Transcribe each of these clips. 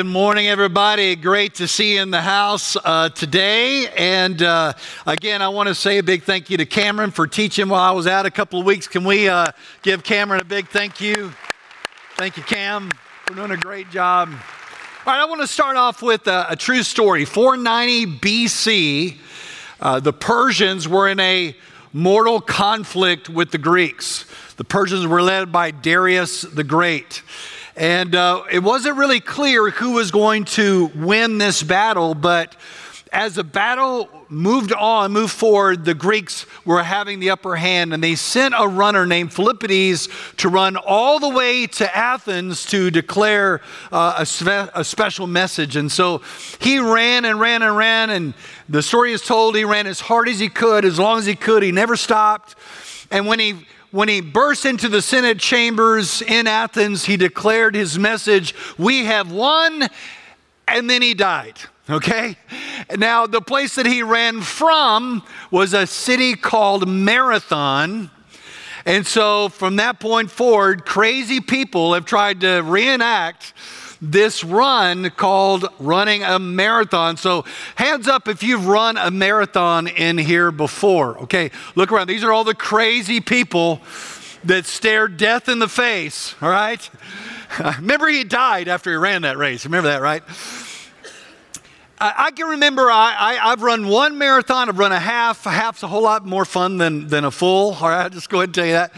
Good morning, everybody. Great to see you in the house uh, today. And uh, again, I want to say a big thank you to Cameron for teaching while I was out a couple of weeks. Can we uh, give Cameron a big thank you? Thank you, Cam, for doing a great job. All right, I want to start off with a, a true story. 490 BC, uh, the Persians were in a mortal conflict with the Greeks. The Persians were led by Darius the Great. And uh, it wasn't really clear who was going to win this battle, but as the battle moved on, moved forward, the Greeks were having the upper hand, and they sent a runner named Philippides to run all the way to Athens to declare uh, a, spe- a special message. And so he ran and ran and ran, and the story is told he ran as hard as he could, as long as he could. He never stopped. And when he when he burst into the Senate chambers in Athens, he declared his message, We have won, and then he died. Okay? Now, the place that he ran from was a city called Marathon. And so, from that point forward, crazy people have tried to reenact this run called running a marathon. So, hands up if you've run a marathon in here before. Okay, look around. These are all the crazy people that stared death in the face, all right? Remember, he died after he ran that race. Remember that, right? I, can remember I, I, have run one marathon, I've run a half. A half's a whole lot more fun than, than a full. All right, I'll just go ahead and tell you that.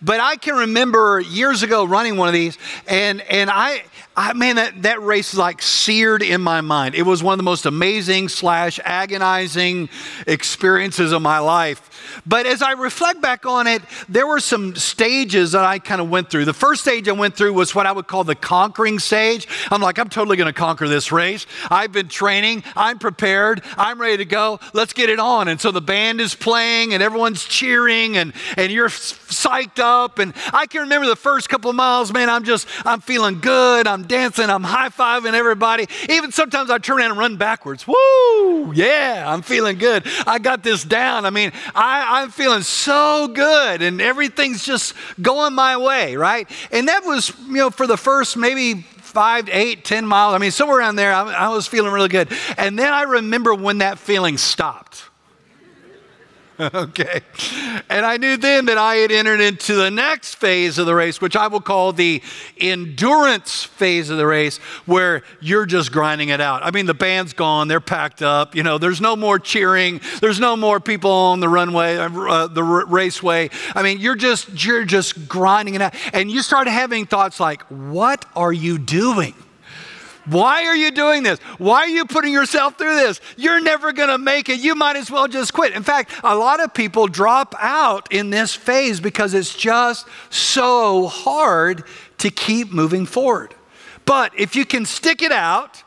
But I can remember years ago running one of these, and, and I, I, man, that, that race is like seared in my mind. It was one of the most amazing slash agonizing experiences of my life. But as I reflect back on it, there were some stages that I kind of went through. The first stage I went through was what I would call the conquering stage. I'm like, I'm totally going to conquer this race. I've been training, I'm prepared, I'm ready to go. Let's get it on. And so the band is playing and everyone's cheering and, and you're psyched up. And I can remember the first couple of miles, man, I'm just, I'm feeling good. I'm dancing, I'm high fiving everybody. Even sometimes I turn around and run backwards. Woo! Yeah, I'm feeling good. I got this down. I mean, I, I'm feeling so good and everything's just going my way, right? And that was, you know, for the first maybe five, eight, ten miles. I mean, somewhere around there, I, I was feeling really good. And then I remember when that feeling stopped. okay. And I knew then that I had entered into the next phase of the race, which I will call the endurance phase of the race, where you're just grinding it out. I mean, the band's gone, they're packed up, you know, there's no more cheering, there's no more people on the runway, uh, the r- raceway. I mean, you're just, you're just grinding it out. And you start having thoughts like, what are you doing? Why are you doing this? Why are you putting yourself through this? You're never going to make it. You might as well just quit. In fact, a lot of people drop out in this phase because it's just so hard to keep moving forward. But if you can stick it out,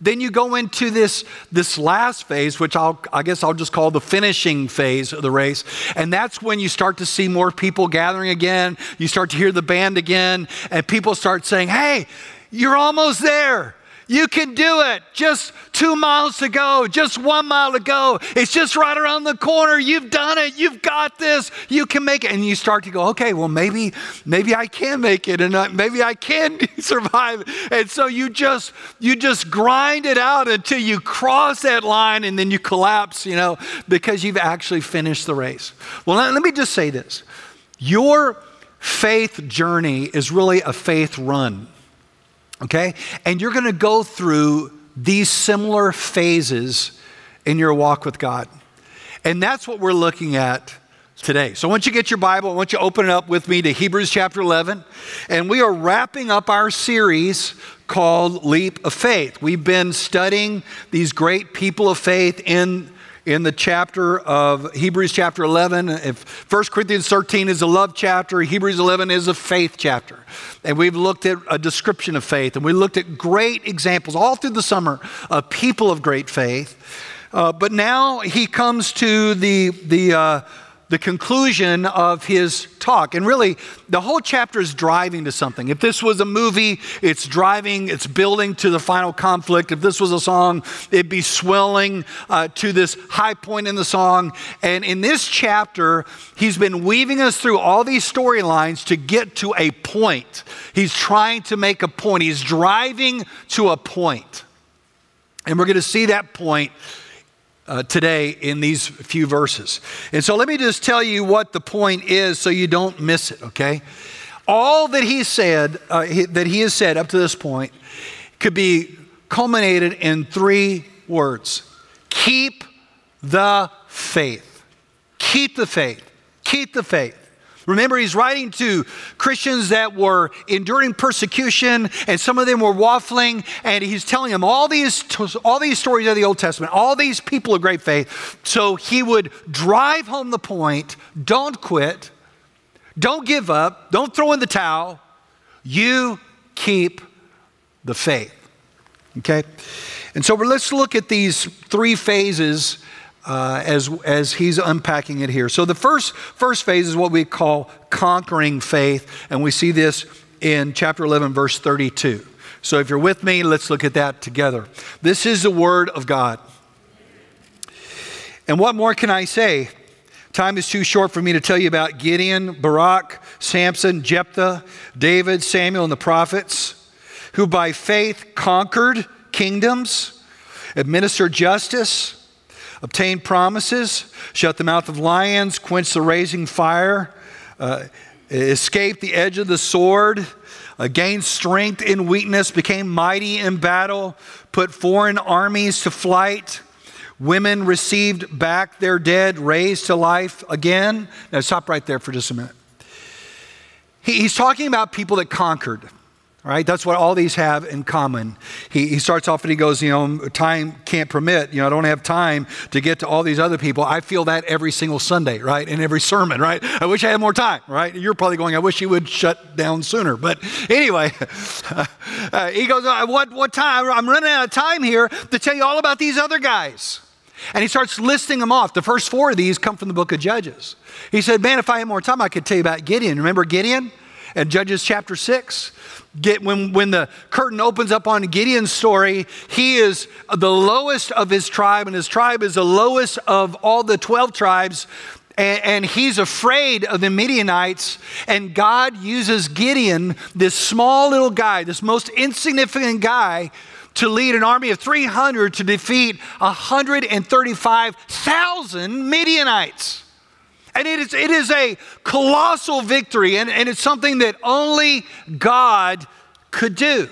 then you go into this, this last phase, which I'll, I guess I'll just call the finishing phase of the race. And that's when you start to see more people gathering again. You start to hear the band again, and people start saying, Hey, you're almost there. You can do it. Just two miles to go, just one mile to go. It's just right around the corner. You've done it. You've got this. You can make it. And you start to go, okay, well, maybe, maybe I can make it and maybe I can survive. And so you just, you just grind it out until you cross that line and then you collapse, you know, because you've actually finished the race. Well, let, let me just say this. Your faith journey is really a faith run okay? And you're going to go through these similar phases in your walk with God. And that's what we're looking at today. So once you get your Bible, I want you to open it up with me to Hebrews chapter 11. And we are wrapping up our series called Leap of Faith. We've been studying these great people of faith in in the chapter of Hebrews chapter 11. If 1 Corinthians 13 is a love chapter, Hebrews 11 is a faith chapter. And we've looked at a description of faith, and we looked at great examples all through the summer of people of great faith. Uh, but now he comes to the, the, uh, the conclusion of his talk. And really, the whole chapter is driving to something. If this was a movie, it's driving, it's building to the final conflict. If this was a song, it'd be swelling uh, to this high point in the song. And in this chapter, he's been weaving us through all these storylines to get to a point. He's trying to make a point, he's driving to a point. And we're going to see that point uh, today in these few verses. And so let me just tell you what the point is so you don't miss it, okay? All that he said, uh, he, that he has said up to this point, could be culminated in three words keep the faith. Keep the faith. Keep the faith. Remember, he's writing to Christians that were enduring persecution, and some of them were waffling, and he's telling them all these, all these stories of the Old Testament, all these people of great faith. So he would drive home the point don't quit, don't give up, don't throw in the towel. You keep the faith. Okay? And so let's look at these three phases uh, as, as he's unpacking it here. So the first, first phase is what we call conquering faith, and we see this in chapter 11, verse 32. So if you're with me, let's look at that together. This is the word of God. And what more can I say? Time is too short for me to tell you about Gideon, Barak, Samson, Jephthah, David, Samuel, and the prophets, who by faith conquered kingdoms, administered justice, obtained promises, shut the mouth of lions, quenched the raising fire, uh, escaped the edge of the sword, uh, gained strength in weakness, became mighty in battle, put foreign armies to flight. Women received back their dead, raised to life again. Now, stop right there for just a minute. He, he's talking about people that conquered. Right? That's what all these have in common. He, he starts off and he goes, You know, time can't permit. You know, I don't have time to get to all these other people. I feel that every single Sunday, right? In every sermon, right? I wish I had more time, right? You're probably going, I wish you would shut down sooner. But anyway, uh, he goes, uh, what, what time? I'm running out of time here to tell you all about these other guys. And he starts listing them off. The first four of these come from the book of Judges. He said, Man, if I had more time, I could tell you about Gideon. Remember Gideon? And Judges chapter 6, Get, when, when the curtain opens up on Gideon's story, he is the lowest of his tribe, and his tribe is the lowest of all the 12 tribes. And, and he's afraid of the Midianites, and God uses Gideon, this small little guy, this most insignificant guy, to lead an army of 300 to defeat 135,000 Midianites. And it is, it is a colossal victory, and, and it's something that only God could do.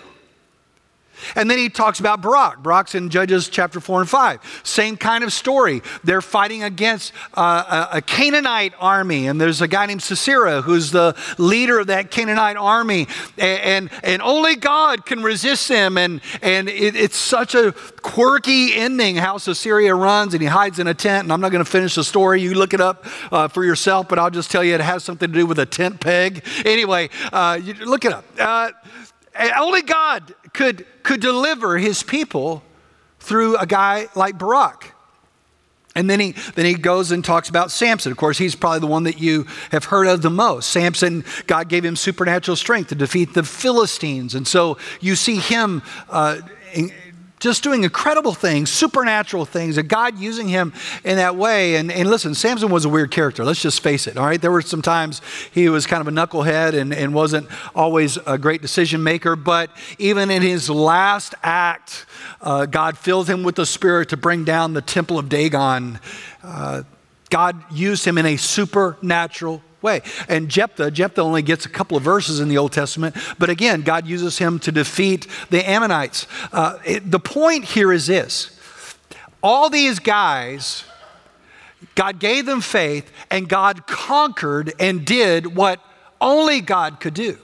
And then he talks about Barak. Barak's in Judges chapter 4 and 5. Same kind of story. They're fighting against uh, a, Canaanite army, and there's a guy named Sisera who's the leader of that Canaanite army. And, and, and only God can resist them. And, and it, it's such a quirky ending how Sisera runs and he hides in a tent. And I'm not going to finish the story. You look it up uh, for yourself, but I'll just tell you it has something to do with a tent peg. Anyway, uh, look it up. Only God could, could deliver his people through a guy like Barak. And then he, then he goes and talks about Samson. Of course, he's probably the one that you have heard of the most. Samson, God gave him supernatural strength to defeat the Philistines. And so you see him uh, just doing incredible things, supernatural things, and God using him in that way. And, and listen, Samson was a weird character. Let's just face it, all right? There were some times he was kind of a knucklehead and, and wasn't always a great decision maker, but even in his last act, uh, God filled him with the Spirit to bring down the temple of Dagon. Uh, God used him in a supernatural way. And Jephthah, Jephthah only gets a couple of verses in the Old Testament, but again, God uses him to defeat the Ammonites. Uh, it, the point here is this all these guys, God gave them faith, and God conquered and did what only God could do.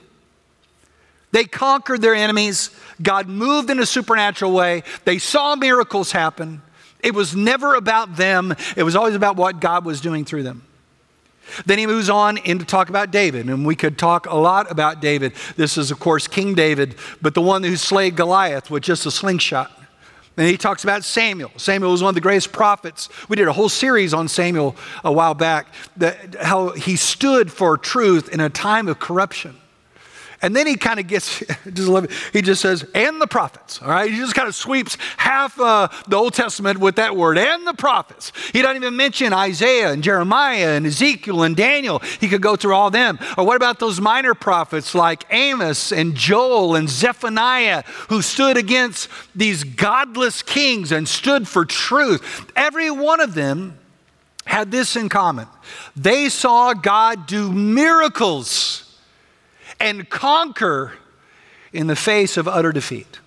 They conquered their enemies. God moved in a supernatural way. They saw miracles happen. It was never about them, it was always about what God was doing through them. Then he moves on into talk about David, and we could talk a lot about David. This is, of course, King David, but the one who slayed Goliath with just a slingshot. And he talks about Samuel. Samuel was one of the greatest prophets. We did a whole series on Samuel a while back, that, how he stood for truth in a time of corruption. And then he kind of gets, just love it, he just says, and the prophets, all right? He just kind of sweeps half uh, the Old Testament with that word, and the prophets. He doesn't even mention Isaiah and Jeremiah and Ezekiel and Daniel. He could go through all them. Or what about those minor prophets like Amos and Joel and Zephaniah who stood against these godless kings and stood for truth? Every one of them had this in common. They saw God do miracles and conquer in the face of utter defeat.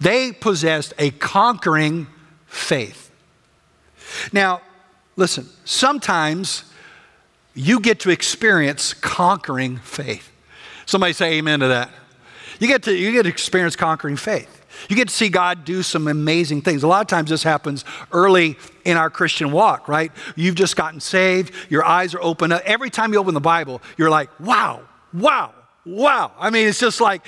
They possessed a conquering faith. Now, listen, sometimes you get to experience conquering faith. Somebody say amen to that. You get to, you get to experience conquering faith. You get to see God do some amazing things. A lot of times this happens early in our Christian walk, right? You've just gotten saved, your eyes are open. Up. Every time you open the Bible, you're like, wow, wow, wow. I mean, it's just like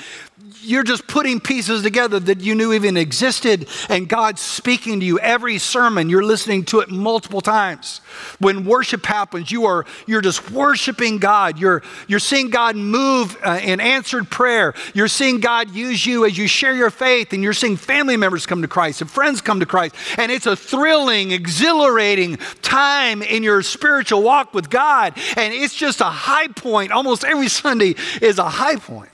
you're just putting pieces together that you knew even existed, and God's speaking to you every sermon. You're listening to it multiple times. When worship happens, you are you're just worshiping God. You're you're seeing God move uh, in answered prayer. You're seeing God use you as you share your faith, and you're seeing family members come to Christ and friends come to Christ. And it's a thrilling, exhilarating time in your spiritual walk with God. And it's just a high point. Almost every Sunday is a high point.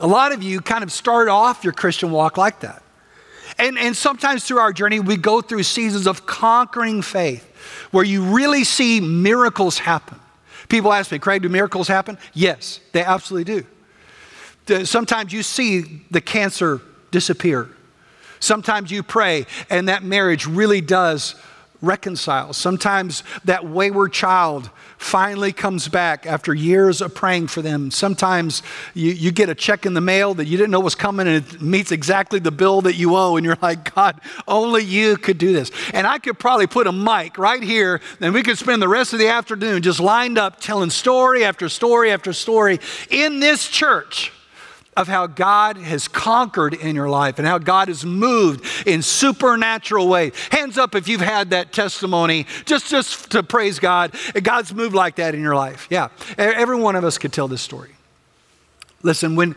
A lot of you kind of start off your Christian walk like that. And, and sometimes through our journey, we go through seasons of conquering faith where you really see miracles happen. People ask me, Craig, do miracles happen? Yes, they absolutely do. Sometimes you see the cancer disappear. Sometimes you pray and that marriage really does reconcile. Sometimes that wayward child finally comes back after years of praying for them. Sometimes you, you get a check in the mail that you didn't know was coming and it meets exactly the bill that you owe, and you're like, God, only you could do this. And I could probably put a mic right here, and we could spend the rest of the afternoon just lined up telling story after story after story in this church of how God has conquered in your life and how God has moved in supernatural ways. Hands up if you've had that testimony, just, just to praise God. God's moved like that in your life. Yeah, every one of us could tell this story. Listen, when,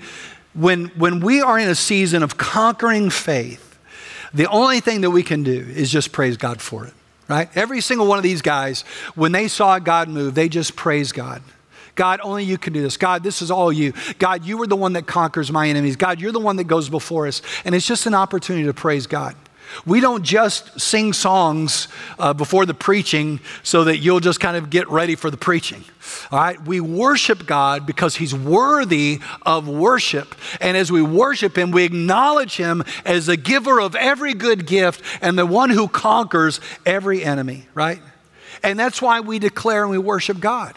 when, when we are in a season of conquering faith, the only thing that we can do is just praise God for it, right? Every single one of these guys, when they saw God move, they just praised God. God, only you can do this. God, this is all you. God, you are the one that conquers my enemies. God, you're the one that goes before us. And it's just an opportunity to praise God. We don't just sing songs uh, before the preaching so that you'll just kind of get ready for the preaching. All right? We worship God because He's worthy of worship. And as we worship Him, we acknowledge Him as the giver of every good gift and the one who conquers every enemy, right? And that's why we declare and we worship God.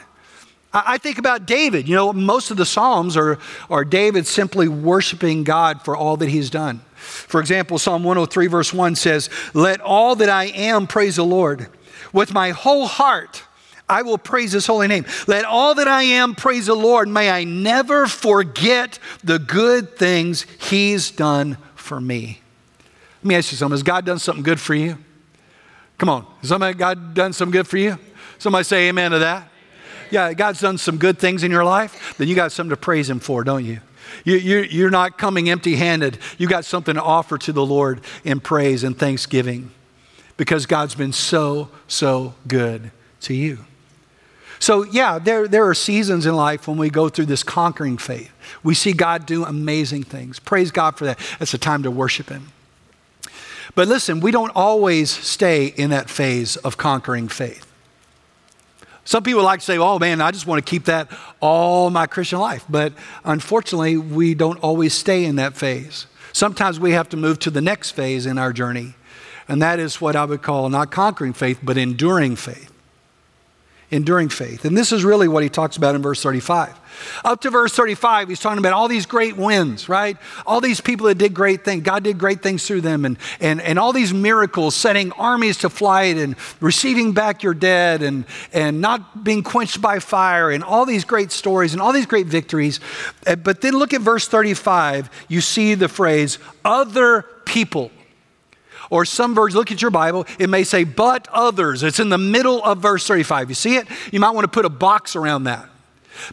I think about David. You know, most of the Psalms are, are David simply worshiping God for all that he's done. For example, Psalm 103, verse 1 says, Let all that I am praise the Lord. With my whole heart, I will praise his holy name. Let all that I am praise the Lord. May I never forget the good things he's done for me. Let me ask you something. Has God done something good for you? Come on. Has somebody, God done some good for you? Somebody say amen to that yeah, God's done some good things in your life, then you got something to praise Him for, don't you? you you're, you're not coming empty handed. You got something to offer to the Lord in praise and thanksgiving because God's been so, so good to you. So, yeah, there, there are seasons in life when we go through this conquering faith. We see God do amazing things. Praise God for that. It's a time to worship Him. But listen, we don't always stay in that phase of conquering faith. Some people like to say, oh man, I just want to keep that all my Christian life. But unfortunately, we don't always stay in that phase. Sometimes we have to move to the next phase in our journey. And that is what I would call not conquering faith, but enduring faith enduring faith. And this is really what he talks about in verse 35. Up to verse 35, he's talking about all these great wins, right? All these people that did great things. God did great things through them, and, and, and all these miracles, setting armies to flight and receiving back your dead and, and not being quenched by fire, and all these great stories and all these great victories. Uh, but then look at verse 35. You see the phrase, other people. Or some versions, look at your Bible, it may say, but others. It's in the middle of verse 35. You see it? You might want to put a box around that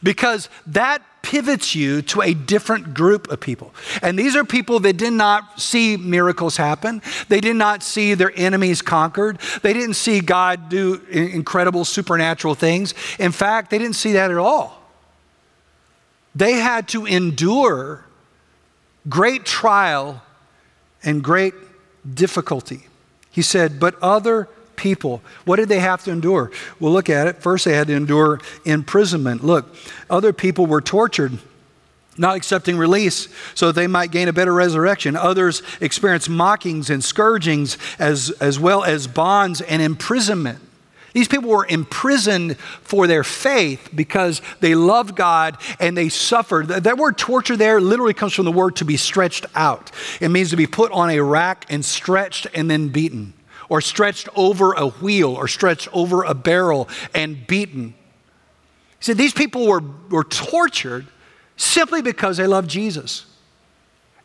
because that pivots you to a different group of people. And these are people that did not see miracles happen. They did not see their enemies conquered. They didn't see God do incredible supernatural things. In fact, they didn't see that at all. They had to endure great trial and great difficulty. He said, but other people. What did they have to endure? Well, look at it. First, they had to endure imprisonment. Look, other people were tortured not accepting release so they might gain a better resurrection. Others experienced mockings and scourgings as, as well as bonds and imprisonment. These people were imprisoned for their faith because they loved God and they suffered. That word torture there literally comes from the word to be stretched out. It means to be put on a rack and stretched and then beaten, or stretched over a wheel, or stretched over a barrel and beaten. He said these people were, were tortured simply because they loved Jesus.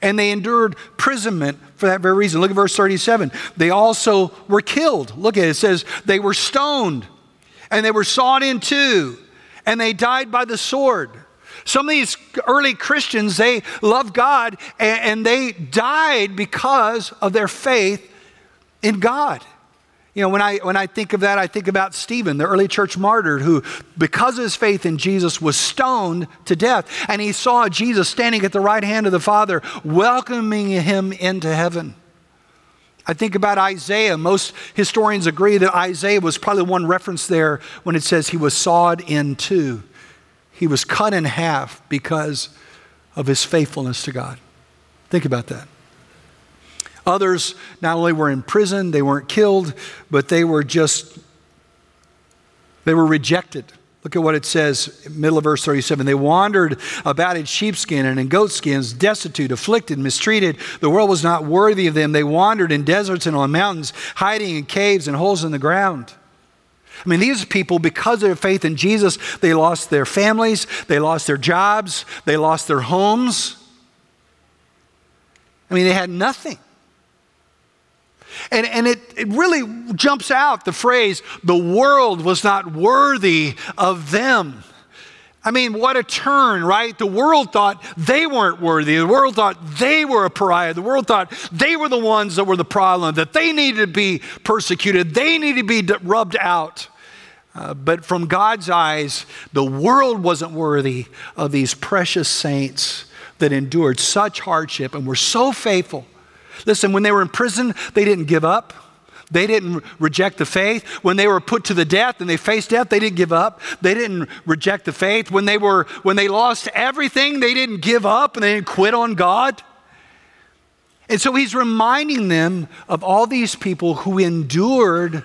And they endured imprisonment for that very reason. Look at verse 37. They also were killed. Look at it. It says they were stoned and they were sawed in two and they died by the sword. Some of these early Christians, they loved God and, and they died because of their faith in God. You know, when I, when I think of that, I think about Stephen, the early church martyr, who, because of his faith in Jesus, was stoned to death. And he saw Jesus standing at the right hand of the Father, welcoming him into heaven. I think about Isaiah. Most historians agree that Isaiah was probably one reference there when it says he was sawed in two. He was cut in half because of his faithfulness to God. Think about that. Others not only were in prison, they weren't killed, but they were just, they were rejected. Look at what it says, middle of verse 37. They wandered about in sheepskin and in goatskins, destitute, afflicted, mistreated. The world was not worthy of them. They wandered in deserts and on mountains, hiding in caves and holes in the ground. I mean, these people, because of their faith in Jesus, they lost their families, they lost their jobs, they lost their homes. I mean, they had nothing. And, and it, it really jumps out the phrase, the world was not worthy of them. I mean, what a turn, right? The world thought they weren't worthy. The world thought they were a pariah. The world thought they were the ones that were the problem, that they needed to be persecuted, they needed to be rubbed out. Uh, but from God's eyes, the world wasn't worthy of these precious saints that endured such hardship and were so faithful Listen, when they were in prison, they didn't give up. They didn't reject the faith. When they were put to the death and they faced death, they didn't give up. They didn't reject the faith. When they were when they lost everything, they didn't give up and they didn't quit on God. And so he's reminding them of all these people who endured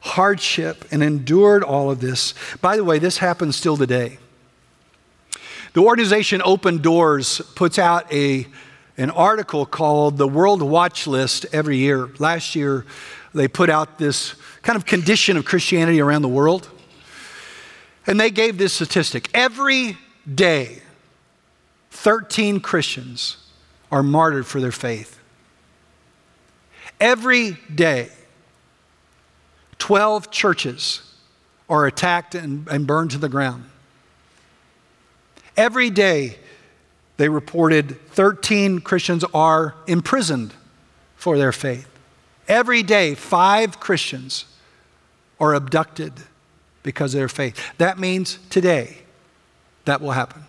hardship and endured all of this. By the way, this happens still today. The organization Open Doors puts out a an article called the World Watch List every year. Last year, they put out this kind of condition of Christianity around the world. And they gave this statistic every day, 13 Christians are martyred for their faith. Every day, 12 churches are attacked and, and burned to the ground. Every day, they reported 13 Christians are imprisoned for their faith. Every day, five Christians are abducted because of their faith. That means today that will happen.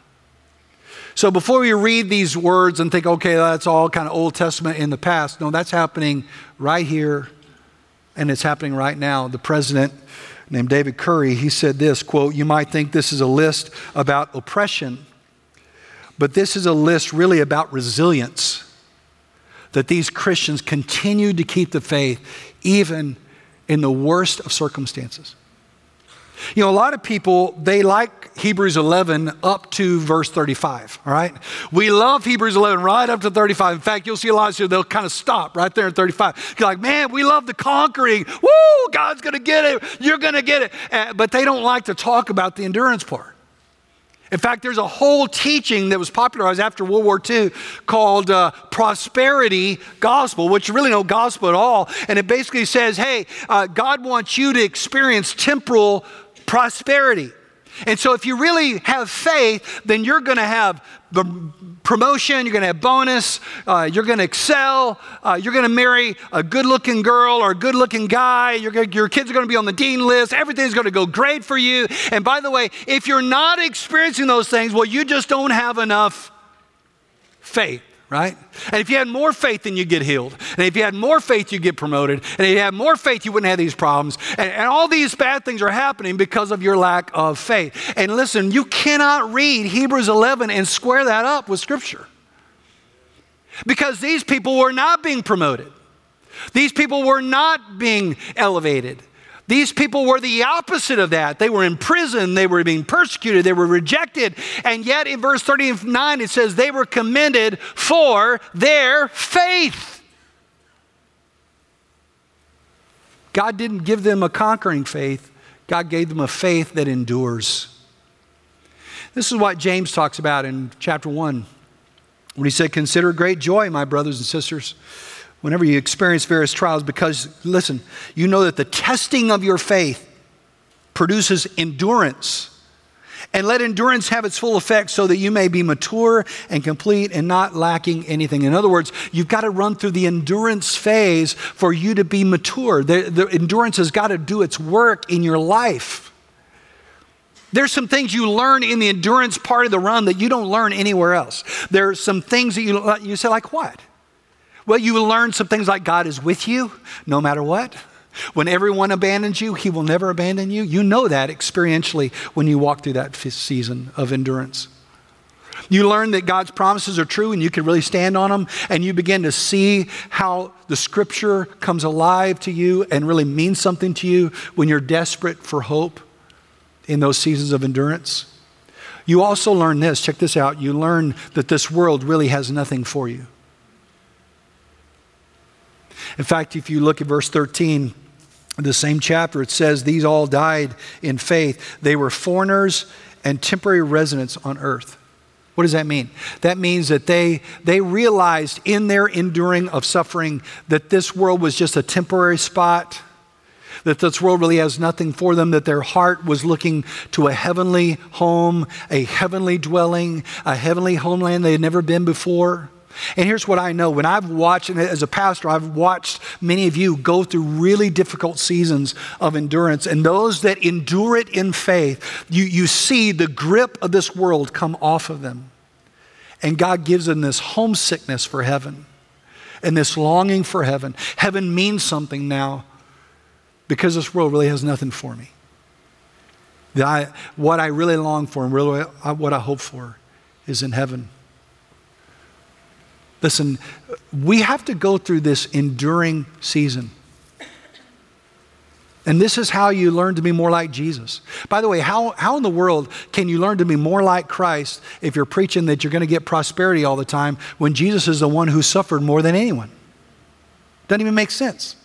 So before we read these words and think, okay, that's all kind of Old Testament in the past, no, that's happening right here and it's happening right now. The president named David Curry, he said this quote, you might think this is a list about oppression but this is a list really about resilience that these Christians continued to keep the faith even in the worst of circumstances. You know, a lot of people, they like Hebrews 11 up to verse 35, all right? We love Hebrews 11 right up to 35. In fact, you'll see a lot of people, they'll kind of stop right there in 35. You're like, man, we love the conquering. Woo, God's going to get it. You're going to get it. Uh, but they don't like to talk about the endurance part. In fact, there's a whole teaching that was popularized after World War II called uh, prosperity gospel, which really no gospel at all. And it basically says, hey, uh, God wants you to experience temporal prosperity. And so, if you really have faith, then you're going to have the promotion, you're going to have bonus, uh, you're going to excel, uh, you're going to marry a good looking girl or a good looking guy, gonna, your kids are going to be on the dean list, everything's going to go great for you. And by the way, if you're not experiencing those things, well, you just don't have enough faith right? And if you had more faith, then you get healed. And if you had more faith, you get promoted. And if you had more faith, you wouldn't have these problems. And, and, all these bad things are happening because of your lack of faith. And listen, you cannot read Hebrews 11 and square that up with Scripture. Because these people were not being promoted. These people were not being elevated. These people were the opposite of that. They were in prison, they were being persecuted, they were rejected. And yet in verse 39, it says they were commended for their faith. God didn't give them a conquering faith, God gave them a faith that endures. This is what James talks about in chapter 1 when he said, Consider great joy, my brothers and sisters whenever you experience various trials, because listen, you know that the testing of your faith produces endurance. And let endurance have its full effect so that you may be mature and complete and not lacking anything. In other words, you've got to run through the endurance phase for you to be mature. The, the endurance has got to do its work in your life. There's some things you learn in the endurance part of the run that you don't learn anywhere else. There's some things that you, you say, like what? Well, you will learn some things like God is with you no matter what. When everyone abandons you, He will never abandon you. You know that experientially when you walk through that season of endurance. You learn that God's promises are true and you can really stand on them, and you begin to see how the scripture comes alive to you and really means something to you when you're desperate for hope in those seasons of endurance. You also learn this check this out. You learn that this world really has nothing for you. In fact, if you look at verse 13, the same chapter, it says, These all died in faith. They were foreigners and temporary residents on earth. What does that mean? That means that they, they realized in their enduring of suffering that this world was just a temporary spot, that this world really has nothing for them, that their heart was looking to a heavenly home, a heavenly dwelling, a heavenly homeland they had never been before. And here's what I know when I've watched, and as a pastor, I've watched many of you go through really difficult seasons of endurance. And those that endure it in faith, you, you see the grip of this world come off of them. And God gives them this homesickness for heaven and this longing for heaven. Heaven means something now because this world really has nothing for me. I, what I really long for and really what I hope for is in heaven. Listen, we have to go through this enduring season. And this is how you learn to be more like Jesus. By the way, how, how in the world can you learn to be more like Christ if you're preaching that you're going to get prosperity all the time when Jesus is the one who suffered more than anyone? Doesn't even make sense.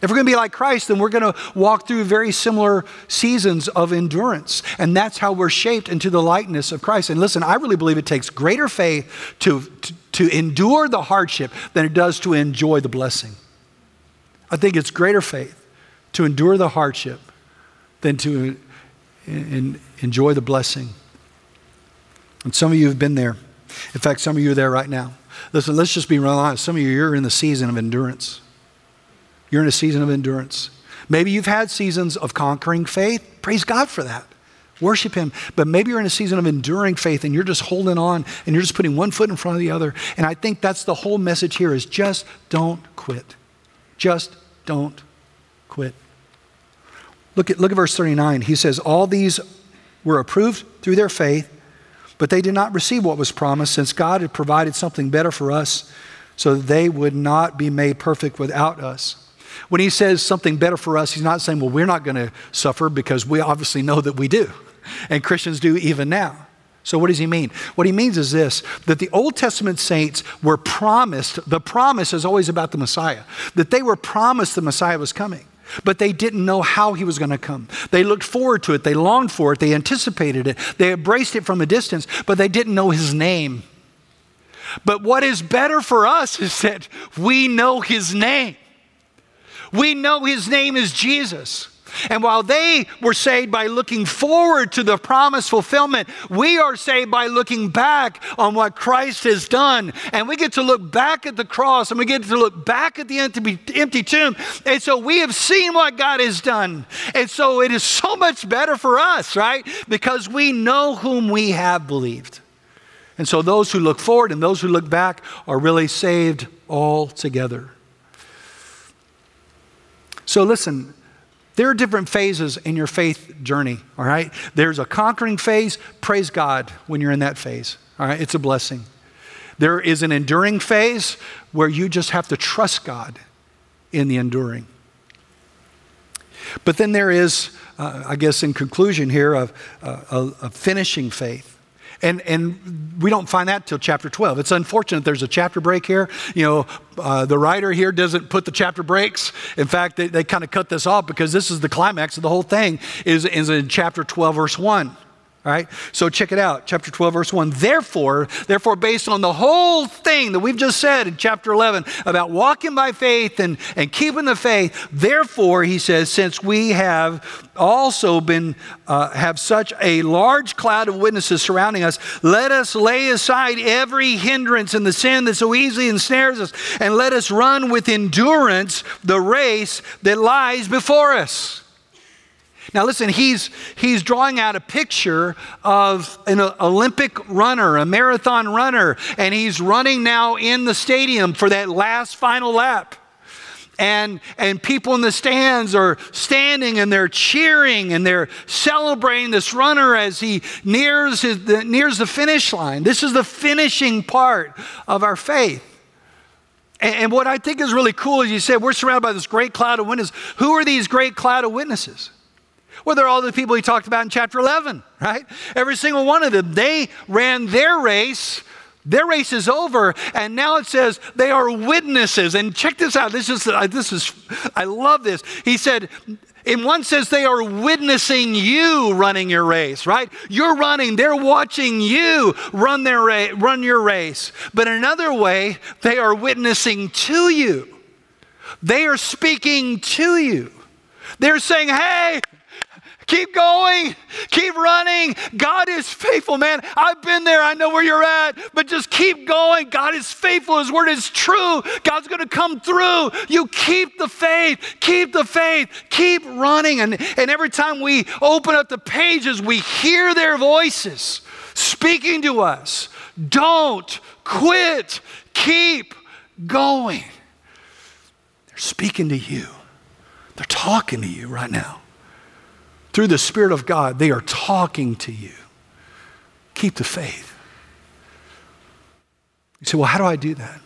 If we're going to be like Christ, then we're going to walk through very similar seasons of endurance. And that's how we're shaped into the likeness of Christ. And listen, I really believe it takes greater faith to, to, to endure the hardship than it does to enjoy the blessing. I think it's greater faith to endure the hardship than to in, enjoy the blessing. And some of you have been there. In fact, some of you are there right now. Listen, let's just be real honest. Some of you, you're in the season of endurance. You're in a season of endurance. Maybe you've had seasons of conquering faith. Praise God for that. Worship Him. But maybe you're in a season of enduring faith and you're just holding on and you're just putting one foot in front of the other. And I think that's the whole message here is just don't quit. Just don't quit. Look at, look at verse 39. He says, All these were approved through their faith, but they did not receive what was promised since God had provided something better for us so that they would not be made perfect without us. When he says something better for us, he's not saying, well, we're not going to suffer because we obviously know that we do. And Christians do even now. So, what does he mean? What he means is this that the Old Testament saints were promised, the promise is always about the Messiah, that they were promised the Messiah was coming. but they didn't know how he was going to come. They looked forward to it, they longed for it, they anticipated it, they embraced it from a distance, but they didn't know his name. But what is better for us is that we know his name. We know his name is Jesus. And while they were saved by looking forward to the promised fulfillment, we are saved by looking back on what Christ has done. And we get to look back at the cross and we get to look back at the empty, empty tomb. And so we have seen what God has done. And so it is so much better for us, right? Because we know whom we have believed. And so those who look forward and those who look back are really saved all together. So listen, there are different phases in your faith journey, all right? There's a conquering phase. Praise God when you're in that phase, all right? It's a blessing. There is an enduring phase where you just have to trust God in the enduring. But then there is, uh, I guess, in conclusion here, of uh, a, a finishing faith. And, and we don't find that till chapter 12. It's unfortunate there's a chapter break here. You know, uh, the writer here doesn't put the chapter breaks. In fact, they, they kind of cut this off because this is the climax of the whole thing is, is in chapter 12, verse 1. All right? So check it out. Chapter 12, verse 1. Therefore, therefore, based on the whole thing that we've just said in chapter 11 about walking by faith and, and keeping the faith, therefore, he says, since we have also been, uh, have such a large cloud of witnesses surrounding us, let us lay aside every hindrance and the sin that so easily ensnares us, and let us run with endurance the race that lies before us. Now, listen, he's, he's drawing out a picture of an Olympic runner, a marathon runner, and he's running now in the stadium for that last final lap. And, and people in the stands are standing and they're cheering and they're celebrating this runner as he nears, his, the, nears the finish line. This is the finishing part of our faith. And, and what I think is really cool is you said we're surrounded by this great cloud of witnesses. Who are these great cloud of witnesses? Well, they're all the people he talked about in chapter 11, right? Every single one of them. They ran their race. Their race is over, and now it says they are witnesses. And check this out. This is uh, this is I love this. He said, in one sense, they are witnessing you running your race, right? You're running, they're watching you run their ra- run your race. But in another way, they are witnessing to you. They are speaking to you. They're saying, "Hey, Keep going. Keep running. God is faithful, man. I've been there. I know where you're at, but just keep going. God is faithful. His word is true. God's going to come through. You keep the faith. Keep the faith. Keep running. And, and every time we open up the pages, we hear their voices speaking to us. Don't quit. Keep going. They're speaking to you, they're talking to you right now through the Spirit of God, they are talking to you. Keep the faith. You say, well, how do I do that?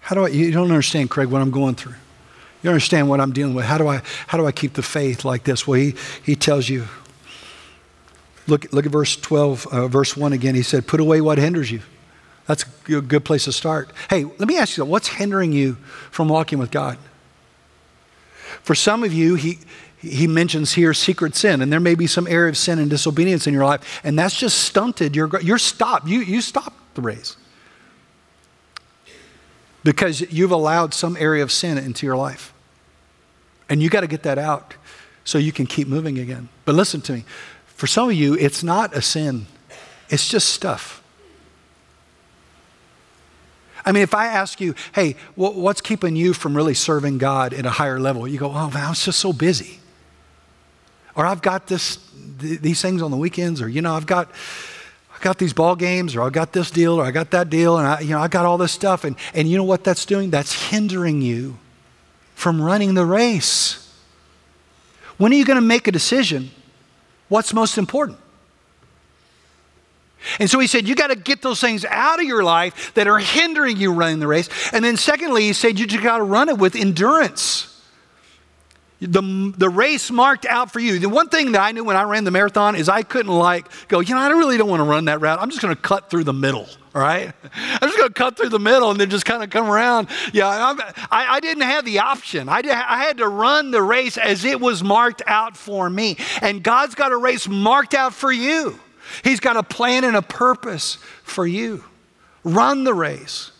How do I, you don't understand, Craig, what I'm going through. You understand what I'm dealing with. How do I, how do I keep the faith like this? Well, he, he tells you, look, look at verse 12, uh, verse 1 again. He said, put away what hinders you. That's a good place to start. Hey, let me ask you, what's hindering you from walking with God? For some of you, he, he mentions here secret sin, and there may be some area of sin and disobedience in your life, and that's just stunted. You're, you're stopped. You, you stopped the race because you've allowed some area of sin into your life. And you got to get that out so you can keep moving again. But listen to me for some of you, it's not a sin, it's just stuff. I mean, if I ask you, hey, what's keeping you from really serving God at a higher level? You go, oh, man, I was just so busy or I've got this, th- these things on the weekends, or, you know, I've got, I got these ball games, or I got this deal, or I got that deal, and I, you know, I got all this stuff. And, and you know what that's doing? That's hindering you from running the race. When are you going to make a decision? What's most important? And so he said, you got to get those things out of your life that are hindering you running the race. And then, secondly, he said, you just got to run it with endurance. The, the race marked out for you. The one thing that I knew when I ran the marathon is I couldn't like go, you know, I really don't want to run that route. I'm just going to cut through the middle. All right, I'm just going to cut through the middle and then just kind of come around. Yeah, I, I didn't have the option. I, did, I had to run the race as it was marked out for me. And God's got a race marked out for you. He's got a plan and a purpose for you. Run the race.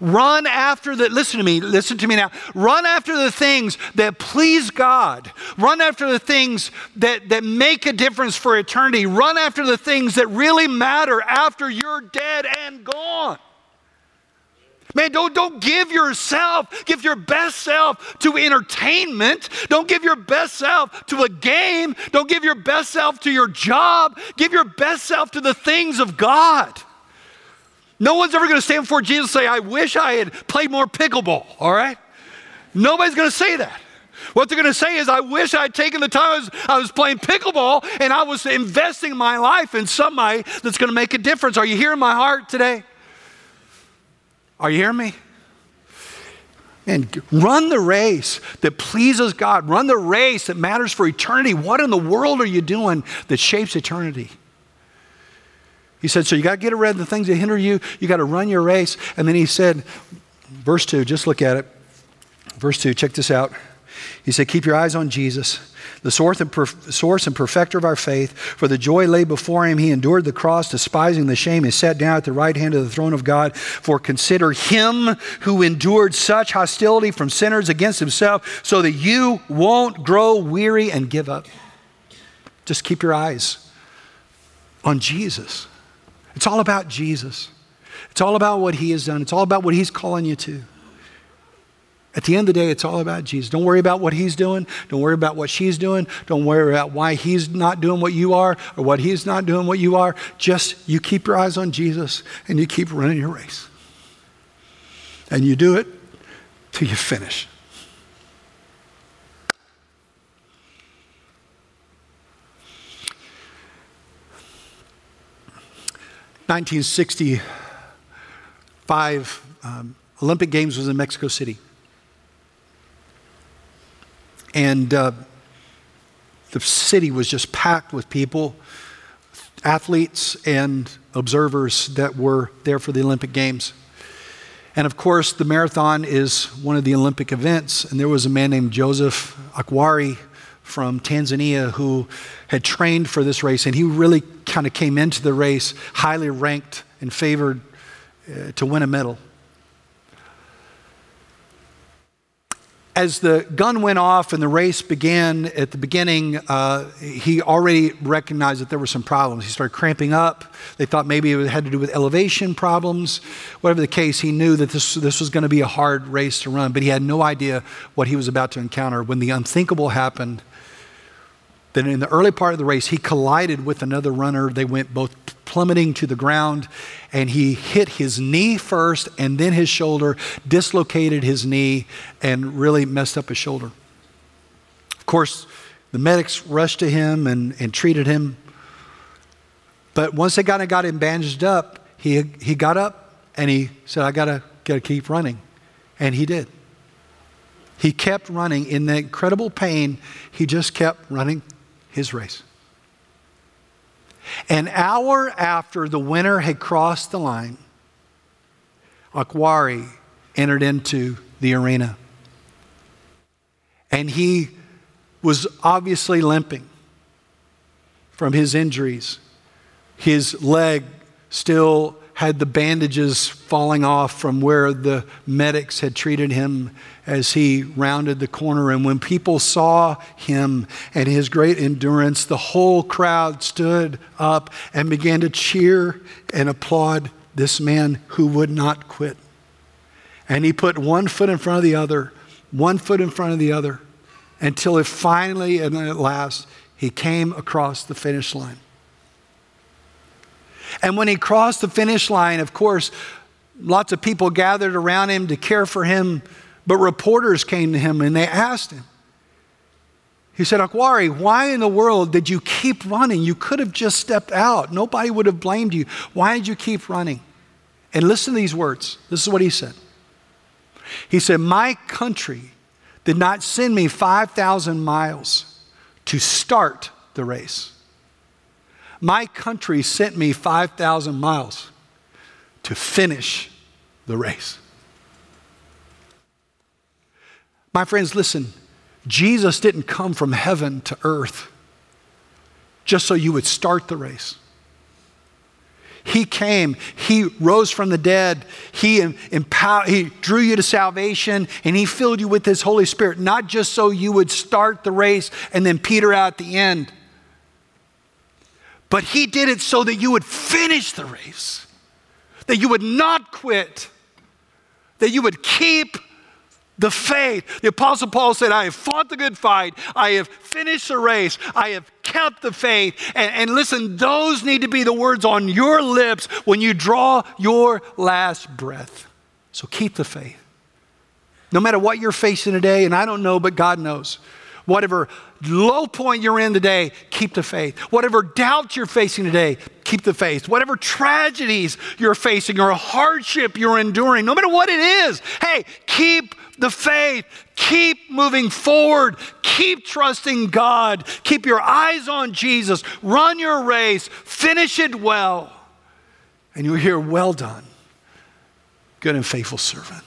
Run after the, listen to me, listen to me now. Run after the things that please God. Run after the things that, that make a difference for eternity. Run after the things that really matter after you're dead and gone. Man, don't, don't give yourself, give your best self to entertainment. Don't give your best self to a game. Don't give your best self to your job. Give your best self to the things of God. No one's ever going to stand before Jesus and say, I wish I had played more pickleball, all right? Nobody's going to say that. What they're going to say is, I wish I'd taken the time I was, I was, playing pickleball and I was investing my life in somebody that's going to make a difference. Are you hearing my heart today? Are you hearing me? And run the race that pleases God. Run the race that matters for eternity. What in the world are you doing that shapes eternity? He said, So you got to get rid of the things that hinder you. You got to run your race. And then he said, verse 2, just look at it. Verse 2, check this out. He said, Keep your eyes on Jesus, the source and, perfecter of our faith. For the joy lay before him, he endured the cross, despising the shame, and sat down at the right hand of the throne of God. For consider him who endured such hostility from sinners against himself, so that you won't grow weary and give up. Just keep your eyes on Jesus. It's all about Jesus. It's all about what He has done. It's all about what He's calling you to. At the end of the day, it's all about Jesus. Don't worry about what He's doing. Don't worry about what she's doing. Don't worry about why He's not doing what you are or what He's not doing what you are. Just you keep your eyes on Jesus and you keep running your race. And you do it till you finish. 1965 um, Olympic Games was in Mexico City. And uh, the city was just packed with people, athletes and observers that were there for the Olympic Games. And of course, the marathon is one of the Olympic events. And there was a man named Joseph Akhwari from Tanzania who had trained for this race, and he really kind of came into the race highly ranked and favored uh, to win a medal. As the gun went off and the race began at the beginning, uh, he already recognized that there were some problems. He started cramping up. They thought maybe it had to do with elevation problems. Whatever the case, he knew that this, this was going to be a hard race to run, but he had no idea what he was about to encounter. When the unthinkable happened, then in the early part of the race, he collided with another runner. They went both plummeting to the ground, and he hit his knee first and then his shoulder, dislocated his knee, and really messed up his shoulder. Of course, the medics rushed to him and, and treated him. But once they got, got him bandaged up, he, he got up and he said, I gotta, gotta keep running. And he did. He kept running in the incredible pain. He just kept running his race. An hour after the winner had crossed the line, Akhwari entered into the arena. And he was obviously limping from his injuries. His leg still had the bandages falling off from where the medics had treated him as he rounded the corner. And when people saw him and his great endurance, the whole crowd stood up and began to cheer and applaud this man who would not quit. And he put one foot in front of the other, one foot in front of the other, until it finally and at last he came across the finish line. And when he crossed the finish line, of course, lots of people gathered around him to care for him, but reporters came to him and they asked him. He said, Akhwari, why in the world did you keep running? You could have just stepped out. Nobody would have blamed you. Why did you keep running? And listen to these words. This is what he said. He said, My country did not send me 5,000 miles to start the race. My country sent me 5,000 miles to finish the race. My friends, listen, Jesus didn't come from heaven to earth just so you would start the race. He came, He rose from the dead, He, empowered, he drew you to salvation, and He filled you with His Holy Spirit, not just so you would start the race and then peter out at the end, but He did it so that you would finish the race, that you would not quit, that you would keep the faith. The Apostle Paul said, I have fought the good fight. I have finished the race. I have kept the faith. And, and, listen, those need to be the words on your lips when you draw your last breath. So keep the faith. No matter what you're facing today, and I don't know, but God knows. Whatever low point you're in today, keep the faith. Whatever doubts you're facing today, keep the faith. Whatever tragedies you're facing or hardship you're enduring, no matter what it is, hey, keep the faith. Keep moving forward. Keep trusting God. Keep your eyes on Jesus. Run your race. Finish it well. And you hear, well done, good and faithful servant.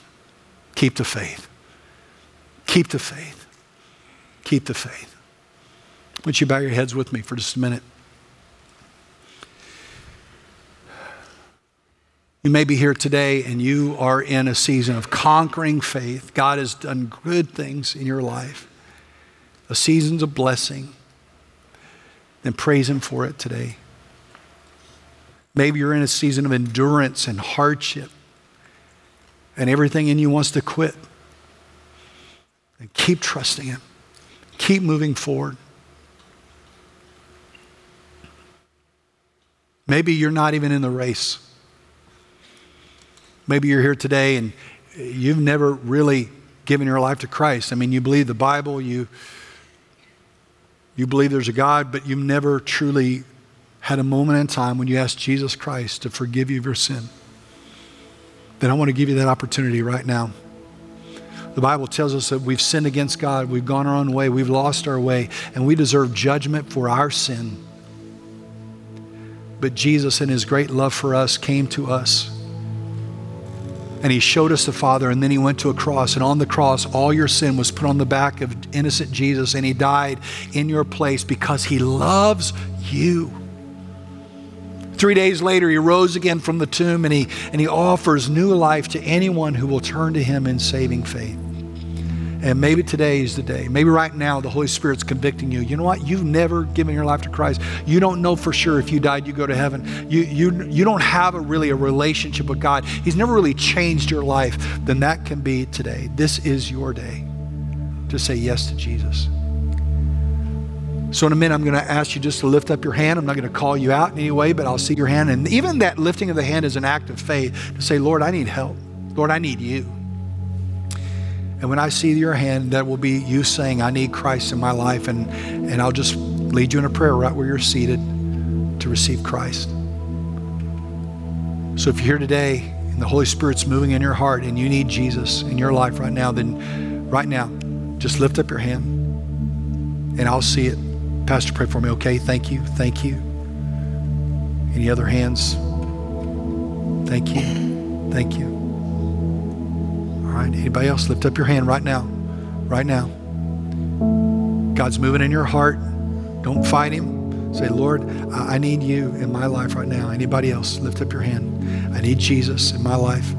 Keep the faith. Keep the faith. Keep the faith. Would you bow your heads with me for just a minute? You may be here today and you are in a season of conquering faith. God has done good things in your life, a season of blessing. Then praise Him for it today. Maybe you're in a season of endurance and hardship, and everything in you wants to quit. And keep trusting Him, keep moving forward. Maybe you're not even in the race. Maybe you're here today and you've never really given your life to Christ. I mean, you believe the Bible, you, you believe there's a God, but you've never truly had a moment in time when you asked Jesus Christ to forgive you of your sin. Then I want to give you that opportunity right now. The Bible tells us that we've sinned against God, we've gone our own way, we've lost our way, and we deserve judgment for our sin. But Jesus, in His great love for us, came to us and he showed us the Father, and then he went to a cross. And on the cross, all your sin was put on the back of innocent Jesus, and he died in your place because he loves you. Three days later, he rose again from the tomb and he, and he offers new life to anyone who will turn to him in saving faith. And maybe today is the day. Maybe right now the Holy Spirit's convicting you. You know what? You've never given your life to Christ. You don't know for sure if you died, you go to heaven. You, you, you don't have a really a relationship with God. He's never really changed your life. Then that can be today. This is your day to say yes to Jesus. So, in a minute, I'm going to ask you just to lift up your hand. I'm not going to call you out in any way, but I'll see your hand. And even that lifting of the hand is an act of faith to say, Lord, I need help. Lord, I need you. And when I see your hand, that will be you saying, I need Christ in my life. And, and I'll just lead you in a prayer right where you're seated to receive Christ. So if you're here today and the Holy Spirit's moving in your heart and you need Jesus in your life right now, then right now, just lift up your hand and I'll see it. Pastor, pray for me. Okay, thank you. Thank you. Any other hands? Thank you. Thank you right? Anybody else? Lift up your hand right now. Right now. God's moving in your heart. Don't fight him. Say, Lord, I need you in my life right now. Anybody else? Lift up your hand. I need Jesus in my life.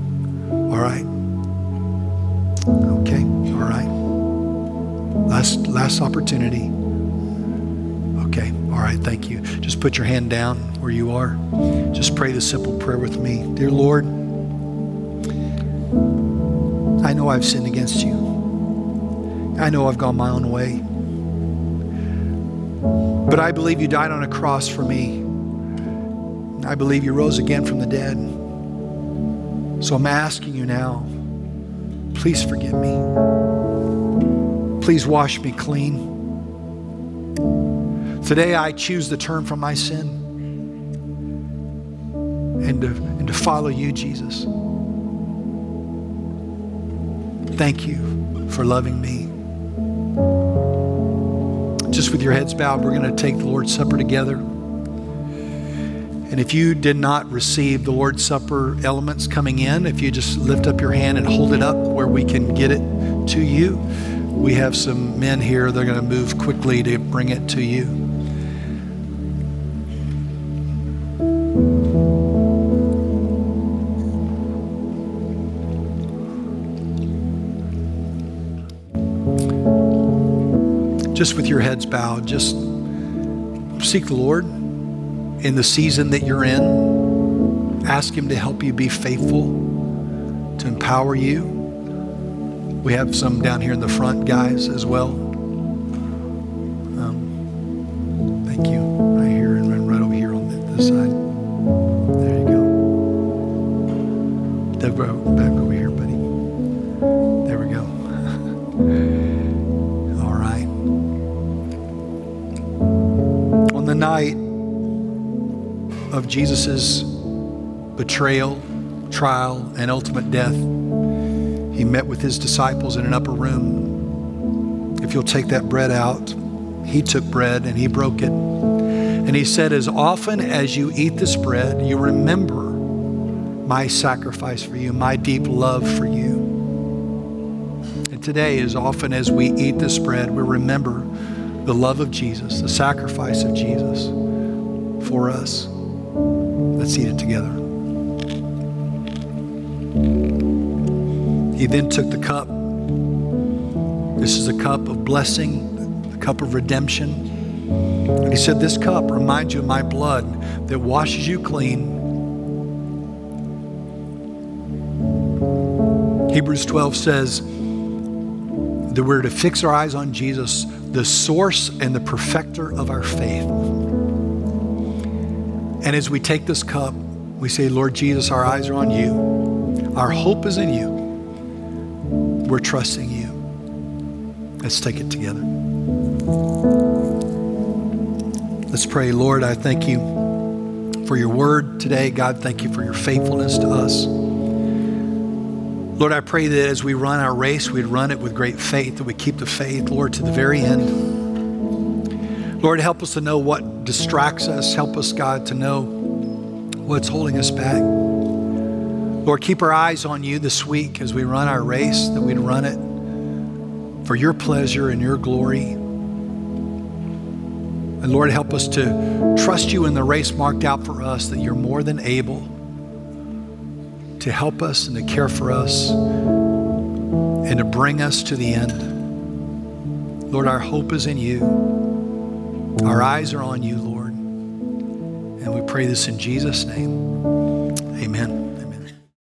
All right. Okay. All right. Last last opportunity. Okay. All right. Thank you. Just put your hand down where you are. Just pray this simple prayer with me. Dear Lord, I know I've sinned against you. I know I've gone my own way. But I believe you died on a cross for me. I believe you rose again from the dead. So I'm asking you now, please forgive me. Please wash me clean. Today I choose to turn from my sin and to, and to follow you, Jesus. Thank you for loving me. Just with your heads bowed, we're going to take the Lord's Supper together. And if you did not receive the Lord's Supper elements coming in, if you just lift up your hand and hold it up where we can get it to you, we have some men here. They're going to move quickly to bring it to you. Just with your heads bowed, just seek the Lord in the season that you're in. Ask Him to help you be faithful, to empower you. We have some down here in the front, guys, as well. Jesus' betrayal, trial, and ultimate death, he met with his disciples in an upper room. If you'll take that bread out, he took bread and he broke it. And he said, As often as you eat this bread, you remember my sacrifice for you, my deep love for you. And today, as often as we eat this bread, we remember the love of Jesus, the sacrifice of Jesus for us. Let's eat it together. He then took the cup. This is a cup of blessing, a cup of redemption. And he said, This cup reminds you of my blood that washes you clean. Hebrews 12 says that we're to fix our eyes on Jesus, the source and the perfecter of our faith. And as we take this cup, we say, Lord Jesus, our eyes are on you. Our hope is in you. We're trusting you. Let's take it together. Let's pray. Lord, I thank you for your word today. God, thank you for your faithfulness to us. Lord, I pray that as we run our race, we'd run it with great faith, that we keep the faith, Lord, to the very end. Lord, help us to know what distracts us. Help us, God, to know what's holding us back. Lord, keep our eyes on you this week as we run our race, that we'd run it for your pleasure and your glory. And Lord, help us to trust you in the race marked out for us, that you're more than able to help us and to care for us and to bring us to the end. Lord, our hope is in you. Our eyes are on you, Lord. And we pray this in Jesus' name. Amen.